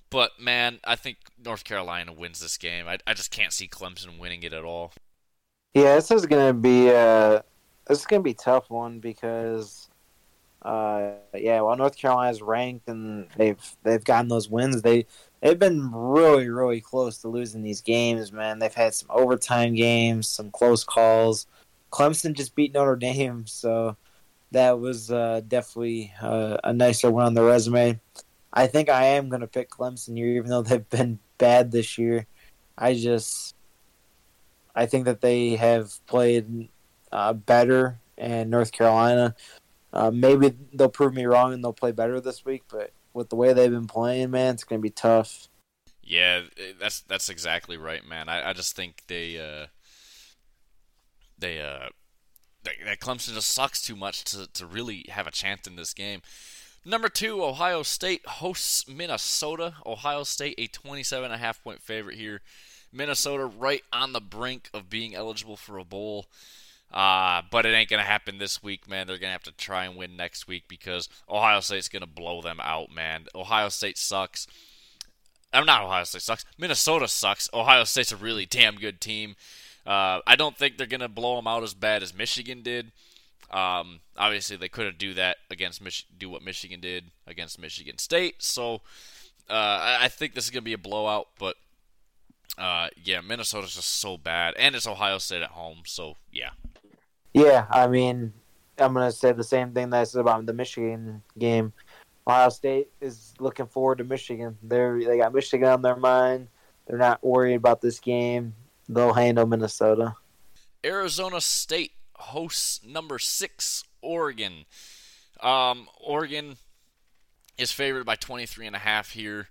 But man, I think North Carolina wins this game. I, I just can't see Clemson winning it at all. Yeah, this is gonna be a this is gonna be a tough one because, uh, yeah, while North Carolina's ranked and they've they've gotten those wins, they they've been really really close to losing these games. Man, they've had some overtime games, some close calls. Clemson just beat Notre Dame, so that was uh, definitely uh, a nicer one on the resume. I think I am going to pick Clemson here, even though they've been bad this year. I just, I think that they have played uh, better in North Carolina. Uh, maybe they'll prove me wrong and they'll play better this week, but with the way they've been playing, man, it's going to be tough. Yeah, that's that's exactly right, man. I, I just think they uh, they uh, that Clemson just sucks too much to, to really have a chance in this game. Number two, Ohio State hosts Minnesota. Ohio State a 27.5 point favorite here. Minnesota right on the brink of being eligible for a bowl. Uh, but it ain't going to happen this week, man. They're going to have to try and win next week because Ohio State's going to blow them out, man. Ohio State sucks. I'm not Ohio State sucks. Minnesota sucks. Ohio State's a really damn good team. Uh, I don't think they're going to blow them out as bad as Michigan did. Um, obviously, they couldn't do that against Mich- do what Michigan did against Michigan State. So uh, I-, think this is gonna be a blowout. But uh, yeah, Minnesota's just so bad, and it's Ohio State at home. So yeah. Yeah, I mean, I'm gonna say the same thing that I said about the Michigan game. Ohio State is looking forward to Michigan. They're they got Michigan on their mind. They're not worried about this game. They'll handle Minnesota. Arizona State hosts number six Oregon. Um, Oregon is favored by 23 and a half here.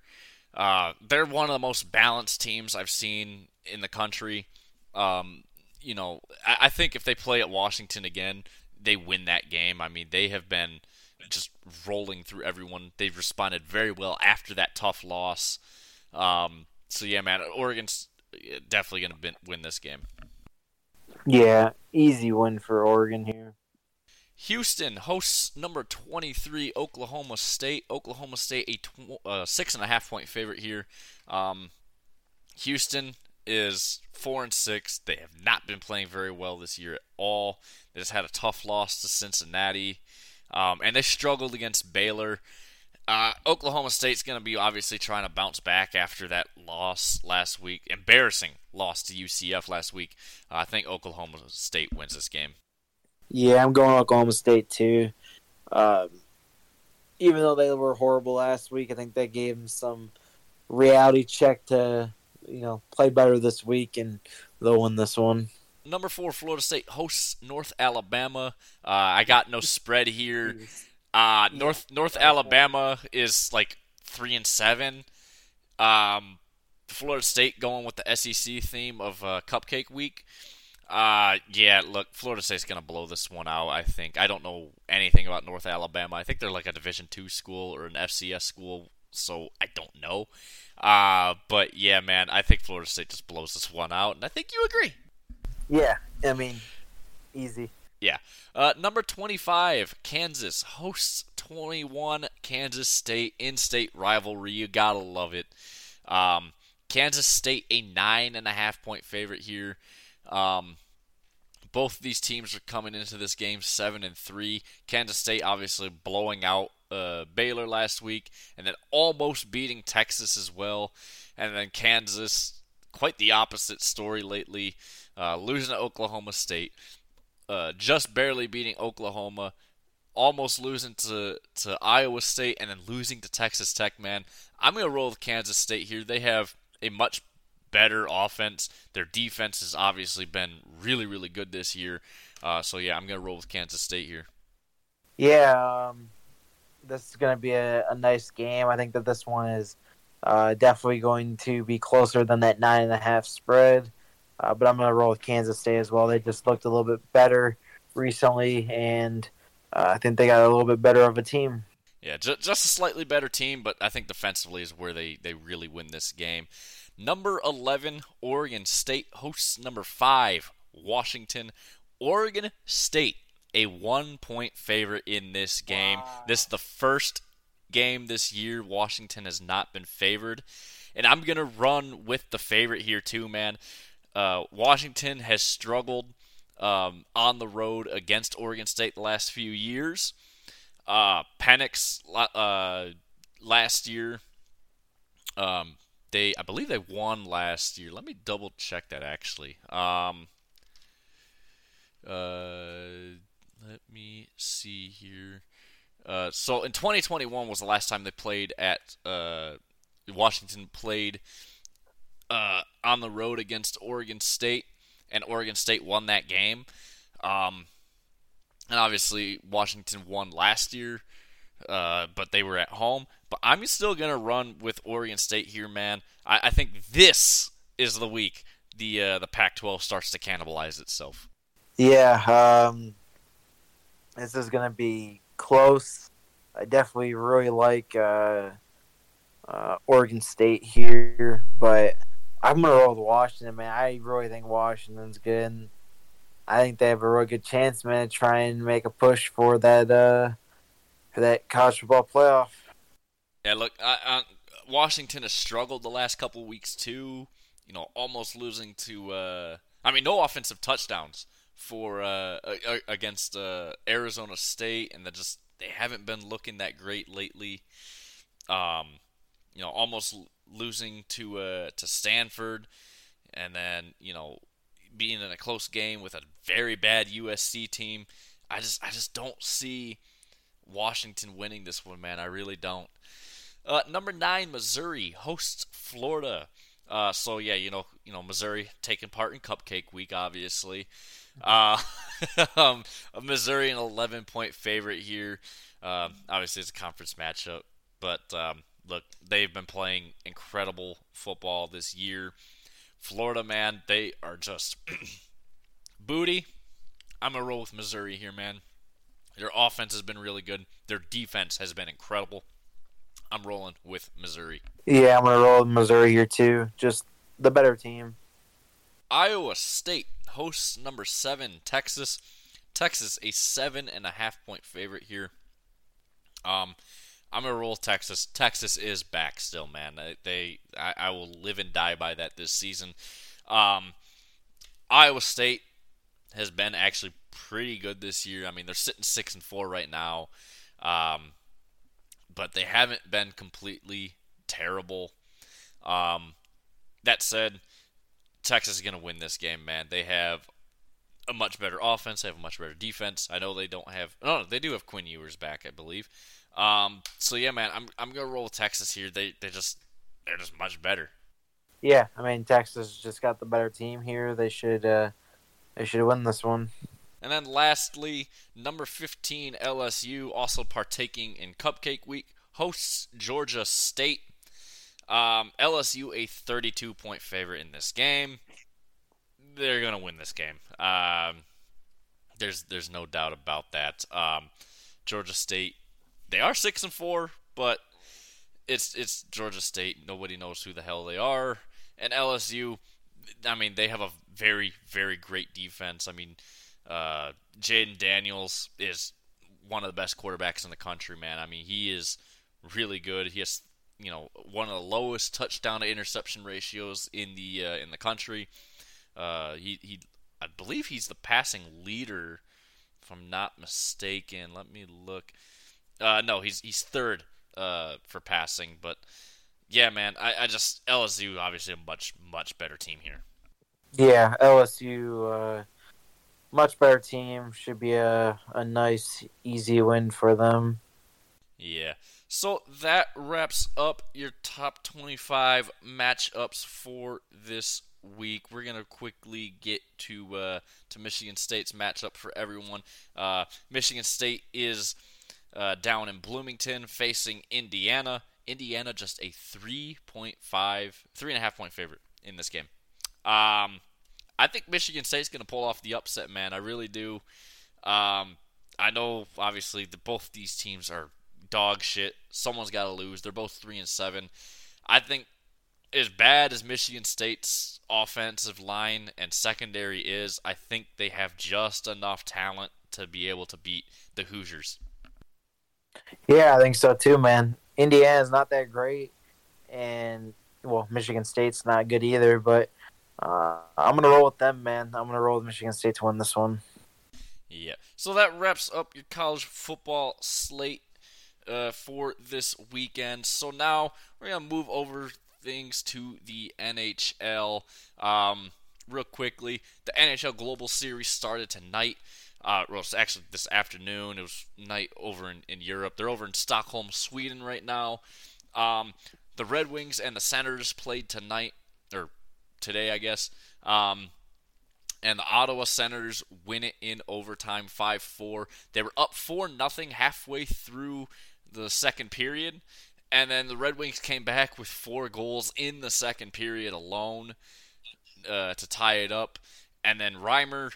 Uh, they're one of the most balanced teams I've seen in the country. Um, you know, I, I think if they play at Washington again, they win that game. I mean, they have been just rolling through everyone. They've responded very well after that tough loss. Um, so yeah, man, Oregon's definitely going to win this game. Yeah, easy win for Oregon here. Houston hosts number 23 Oklahoma State. Oklahoma State a tw- uh, six and a half point favorite here. Um, Houston is four and six. They have not been playing very well this year at all. They just had a tough loss to Cincinnati, um, and they struggled against Baylor. Uh, Oklahoma State's going to be obviously trying to bounce back after that loss last week. Embarrassing loss to UCF last week. Uh, I think Oklahoma State wins this game. Yeah, I'm going Oklahoma State too. Um, even though they were horrible last week, I think that gave them some reality check to, you know, play better this week and they'll win this one. Number four, Florida State hosts North Alabama. Uh, I got no spread here. (laughs) Uh, North North Alabama is like three and seven. Um, Florida State going with the SEC theme of uh, Cupcake Week. Uh, yeah, look, Florida State's gonna blow this one out. I think. I don't know anything about North Alabama. I think they're like a Division two school or an FCS school, so I don't know. Uh, but yeah, man, I think Florida State just blows this one out, and I think you agree. Yeah, I mean, easy. Yeah. Uh, number 25, Kansas hosts 21 Kansas State in-state rivalry. You gotta love it. Um, Kansas State a nine and a half point favorite here. Um, both these teams are coming into this game seven and three. Kansas State obviously blowing out uh, Baylor last week, and then almost beating Texas as well. And then Kansas, quite the opposite story lately, uh, losing to Oklahoma State uh, just barely beating Oklahoma, almost losing to, to Iowa State, and then losing to Texas Tech, man. I'm to roll with Kansas State here. They have a much better offense. Their defense has obviously been really, really good this year. Uh, so, yeah, I'm to roll with Kansas State here. Yeah, um, this is going to be a, a, nice game. I think that this one is uh, definitely going to be closer than that nine and a half spread. Uh, but I'm going to roll with Kansas State as well. They just looked a little bit better recently, and uh, I think they got a little bit better of a team. Yeah, ju- just a slightly better team, but I think defensively is where they, they really win this game. Number 11, Oregon State hosts number 5, Washington. Oregon State, a one point favorite in this game. Wow. This is the first game this year Washington has not been favored. And I'm going to run with the favorite here, too, man. Uh, Washington has struggled um, on the road against Oregon State the last few years. Uh, Penix uh, last year, um, they I believe they won last year. Let me double check that actually. Um, uh, let me see here. Uh, so in 2021 was the last time they played at uh, Washington played uh, on the road against Oregon State, and Oregon State won that game. Um, and obviously Washington won last year, uh, but they were at home. But I'm still gonna run with Oregon State here, man. I, I think this is the week the uh, the Pac-12 starts to cannibalize itself. Yeah, um, this is gonna be close. I definitely really like uh, uh, Oregon State here, but I'm gonna roll with Washington, man. I really think Washington's good. I think they have a really good chance, man, to try and make a push for that uh, for that college football playoff. Yeah, look, I, I, Washington has struggled the last couple weeks too. You know, almost losing to. Uh, I mean, no offensive touchdowns for uh, against uh, Arizona State, and they just they haven't been looking that great lately. Um, you know, almost losing to uh, to Stanford, and then you know being in a close game with a very bad USC team. I just I just don't see Washington winning this one, man. I really don't. Uh, number nine, Missouri hosts Florida. Uh, so yeah, you know, you know, Missouri taking part in Cupcake Week, obviously. Uh, (laughs) um, Missouri an 11 point favorite here. Um, obviously, it's a conference matchup, but um, look, they've been playing incredible football this year. Florida, man, they are just (clears throat) booty. I'm gonna roll with Missouri here, man. Their offense has been really good. Their defense has been incredible. I'm rolling with Missouri. Yeah, I'm gonna roll with Missouri here too. Just the better team. Iowa State hosts number seven Texas. Texas a seven and a half point favorite here. Um, I'm gonna roll Texas. Texas is back still, man. They, I, I will live and die by that this season. Um, Iowa State has been actually pretty good this year. I mean, they're sitting six and four right now, um, but they haven't been completely terrible. Um, that said, Texas is gonna win this game, man. They have a much better offense. They have a much better defense. I know they don't have. No, they do have Quinn Ewers back, I believe. Um, so yeah, man, I'm I'm gonna roll Texas here. They they just they're just much better. Yeah, I mean Texas just got the better team here. They should uh, they should win this one. And then lastly, number 15 LSU also partaking in Cupcake Week hosts Georgia State. Um, LSU a 32 point favorite in this game. They're gonna win this game. Um, there's there's no doubt about that. Um, Georgia State they are six and four, but it's it's Georgia State. Nobody knows who the hell they are, and LSU. I mean, they have a very very great defense. I mean, uh, Jayden Daniels is one of the best quarterbacks in the country, man. I mean, he is really good. He has you know one of the lowest touchdown to interception ratios in the uh, in the country. Uh, he he, I believe he's the passing leader, if I'm not mistaken. Let me look. Uh, no, he's he's third uh, for passing, but yeah, man, I, I just LSU obviously a much much better team here. Yeah, LSU uh, much better team should be a a nice easy win for them. Yeah. So that wraps up your top 25 matchups for this week. We're gonna quickly get to uh, to Michigan State's matchup for everyone. Uh, Michigan State is uh, down in Bloomington facing Indiana. Indiana just a 3.5, three and a half point favorite in this game. Um, I think Michigan State's going to pull off the upset, man. I really do. Um, I know, obviously, that both these teams are dog shit. Someone's got to lose. They're both three and seven. I think as bad as Michigan State's offensive line and secondary is, I think they have just enough talent to be able to beat the Hoosiers. Yeah, I think so too, man. Indiana's not that great, and well, Michigan State's not good either. But uh, I'm gonna roll with them, man. I'm gonna roll with Michigan State to win this one. Yeah. So that wraps up your college football slate uh, for this weekend. So now we're gonna move over things to the NHL. Um, real quickly, the NHL Global Series started tonight. Uh, well, it's actually this afternoon. It was night over in, in Europe. They're over in Stockholm, Sweden right now. Um, the Red Wings and the Senators played tonight, or today, I guess. Um, and the Ottawa Senators win it in overtime 5 4. They were up 4 nothing halfway through the second period. And then the Red Wings came back with four goals in the second period alone uh, to tie it up. And then Reimer,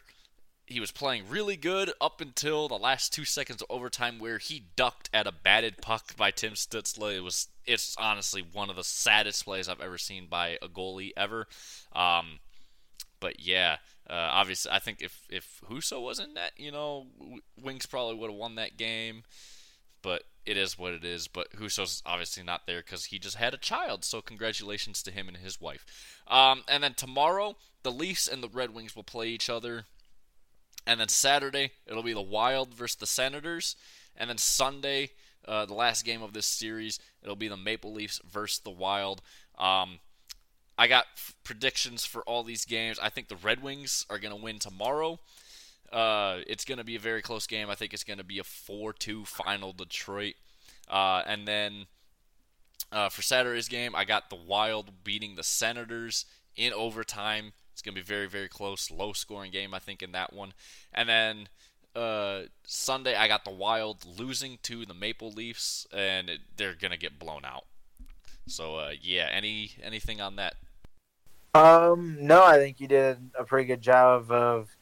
he was playing really good up until the last two seconds of overtime, where he ducked at a batted puck by Tim Stützle. It was it's honestly one of the saddest plays I've ever seen by a goalie ever. Um, but yeah, uh, obviously, I think if if Husso was in that, you know, Wings probably would have won that game. But it is what it is. But Husso's obviously not there because he just had a child. So congratulations to him and his wife. Um, and then tomorrow, the Leafs and the Red Wings will play each other. And then Saturday, it'll be the Wild versus the Senators. And then Sunday, uh, the last game of this series, it'll be the Maple Leafs versus the Wild. Um, I got f- predictions for all these games. I think the Red Wings are going to win tomorrow. Uh, it's going to be a very close game. I think it's going to be a 4 2 final Detroit. Uh, and then uh, for Saturday's game, I got the Wild beating the Senators in overtime. It's going to be very, very close, low scoring game, I think, in that one. And then uh, Sunday, I got the Wild losing to the Maple Leafs, and it, they're going to get blown out. So, uh, yeah, any anything on that? Um, no, I think you did a pretty good job of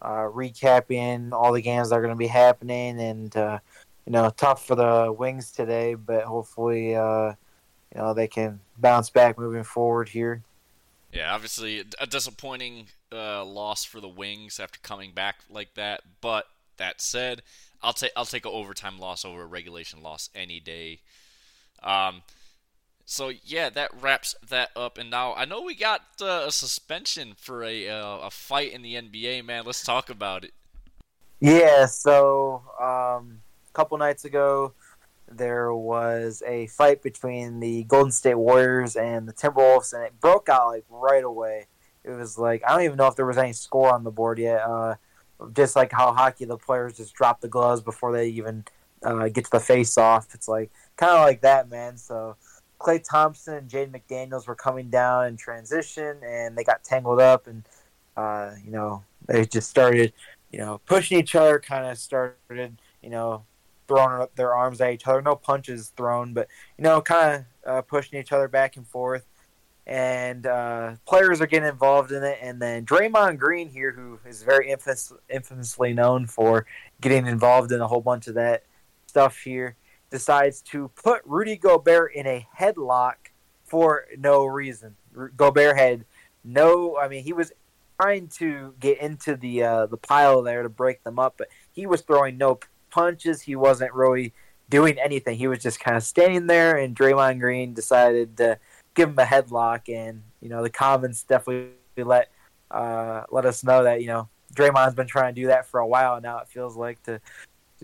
uh, recapping all the games that are going to be happening, and uh, you know, tough for the Wings today, but hopefully, uh, you know, they can bounce back moving forward here. Yeah, obviously a disappointing uh, loss for the Wings after coming back like that. But that said, I'll take I'll take an overtime loss over a regulation loss any day. Um, so yeah, that wraps that up. And now I know we got uh, a suspension for a uh, a fight in the NBA. Man, let's talk about it. Yeah. So um, a couple nights ago, there was a fight between the Golden State Warriors and the Timberwolves, and it broke out like right away. It was like I don't even know if there was any score on the board yet. Uh, just like how hockey, the players just drop the gloves before they even uh, get to the face off. It's like kind of like that, man. So Klay Thompson and Jaden McDaniels were coming down in transition, and they got tangled up, and uh, you know they just started, you know, pushing each other. Kind of started, you know, throwing up their arms at each other. No punches thrown, but you know, kind of uh, pushing each other back and forth. And uh, players are getting involved in it, and then Draymond Green here, who is very infamous, infamously known for getting involved in a whole bunch of that stuff here decides to put Rudy Gobert in a headlock for no reason. Gobert had no, I mean, he was trying to get into the uh, the pile there to break them up, but he was throwing no punches. He wasn't really doing anything. He was just kind of standing there, and Draymond Green decided to give him a headlock. And you know, the comments definitely let uh, let us know that you know Draymond's been trying to do that for a while and now. It feels like to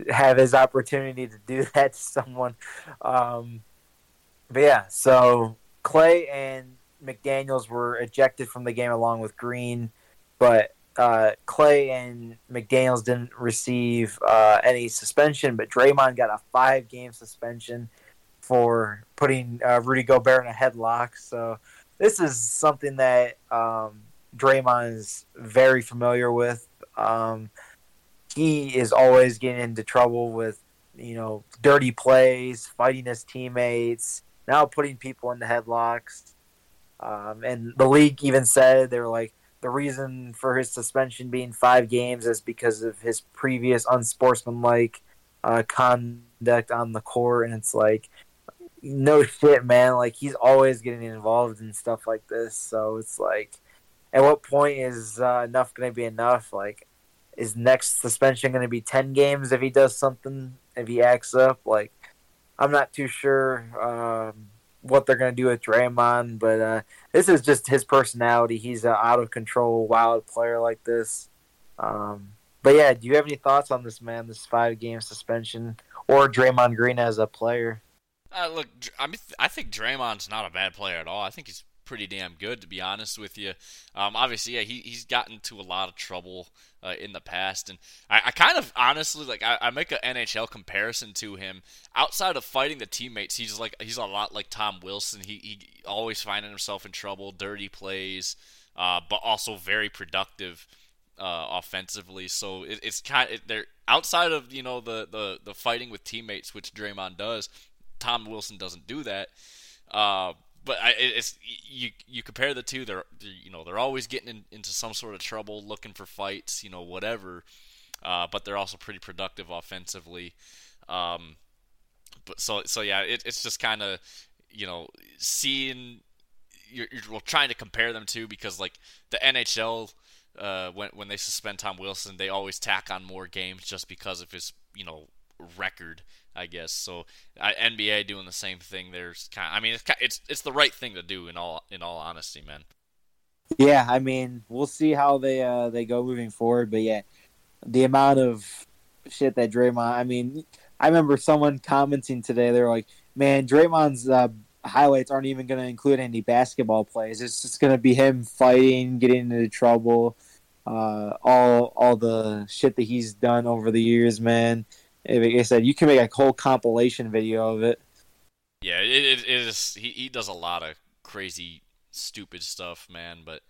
have his opportunity to do (laughs) that to someone. Um, but yeah, so Klay and McDaniels were ejected from the game along with Green, but uh, Klay and McDaniels didn't receive uh, any suspension, but Draymond got a five game suspension for putting uh, Rudy Gobert in a headlock. So this is something that um, Draymond is very familiar with. Um, he is always getting into trouble with you know dirty plays, fighting his teammates, now putting people in the headlocks. Um, and the league even said they were like the reason for his suspension being five games is because of his previous unsportsmanlike uh, conduct on the court, and it's like, no shit, man. Like he's always getting involved in stuff like this. So it's like, at what point is uh, enough going to be enough? Like, is next suspension going to be ten games if he does something? If he acts up, like, I'm not too sure um, what they're going to do with Draymond, but uh, this is just his personality. He's an out of control, wild player like this. Um, but yeah, do you have any thoughts on this man? This five game suspension or Draymond Green as a player? Uh, look, I mean, I think Draymond's not a bad player at all. I think he's pretty damn good, to be honest with you. Um, obviously, yeah, he, he's gotten into a lot of trouble uh, in the past, and I, I kind of honestly like I, I, make an NHL comparison to him. Outside of fighting the teammates, he's like he's a lot like Tom Wilson. He he always finding himself in trouble, dirty plays, uh, but also very productive. Uh, offensively, so it, it's kind of they're outside of you know the, the the fighting with teammates, which Draymond does. Tom Wilson doesn't do that. Uh, but I, it's you you compare the two. They're, they're you know they're always getting in, into some sort of trouble, looking for fights, you know whatever. Uh, but they're also pretty productive offensively. Um, but so so yeah, it, it's just kind of you know seeing you're, you're trying to compare them to because like the NHL uh, when when they suspend Tom Wilson, they always tack on more games just because of his you know record, I guess. So uh, NBA doing the same thing. There's kind. Of, I mean, it's it's it's the right thing to do in all in all honesty, man. Yeah, I mean, we'll see how they uh they go moving forward, but yeah, the amount of shit that Draymond. I mean, I remember someone commenting today. They're like, "Man, Draymond's uh, highlights aren't even going to include any basketball plays. It's just going to be him fighting, getting into trouble, uh, all all the shit that he's done over the years, man." Like I said, you can make a whole compilation video of it. Yeah, it, it, is. He, he does a lot of crazy, stupid stuff, man. But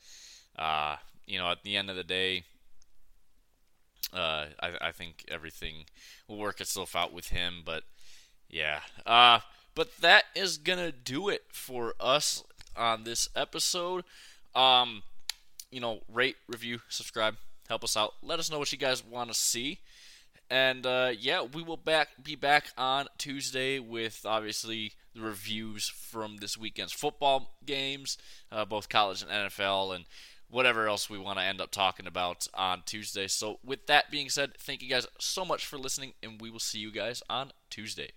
uh, you know, at the end of the day, uh, I, I think everything will work itself out with him. But yeah, uh, but that is gonna do it for us on this episode. Um, you know, rate, review, subscribe, help us out. Let us know what you guys want to see. And uh, yeah, we will back be back on Tuesday with obviously the reviews from this weekend's football games, uh, both college and NFL, and whatever else we want to end up talking about on Tuesday. So, with that being said, thank you guys so much for listening, and we will see you guys on Tuesday.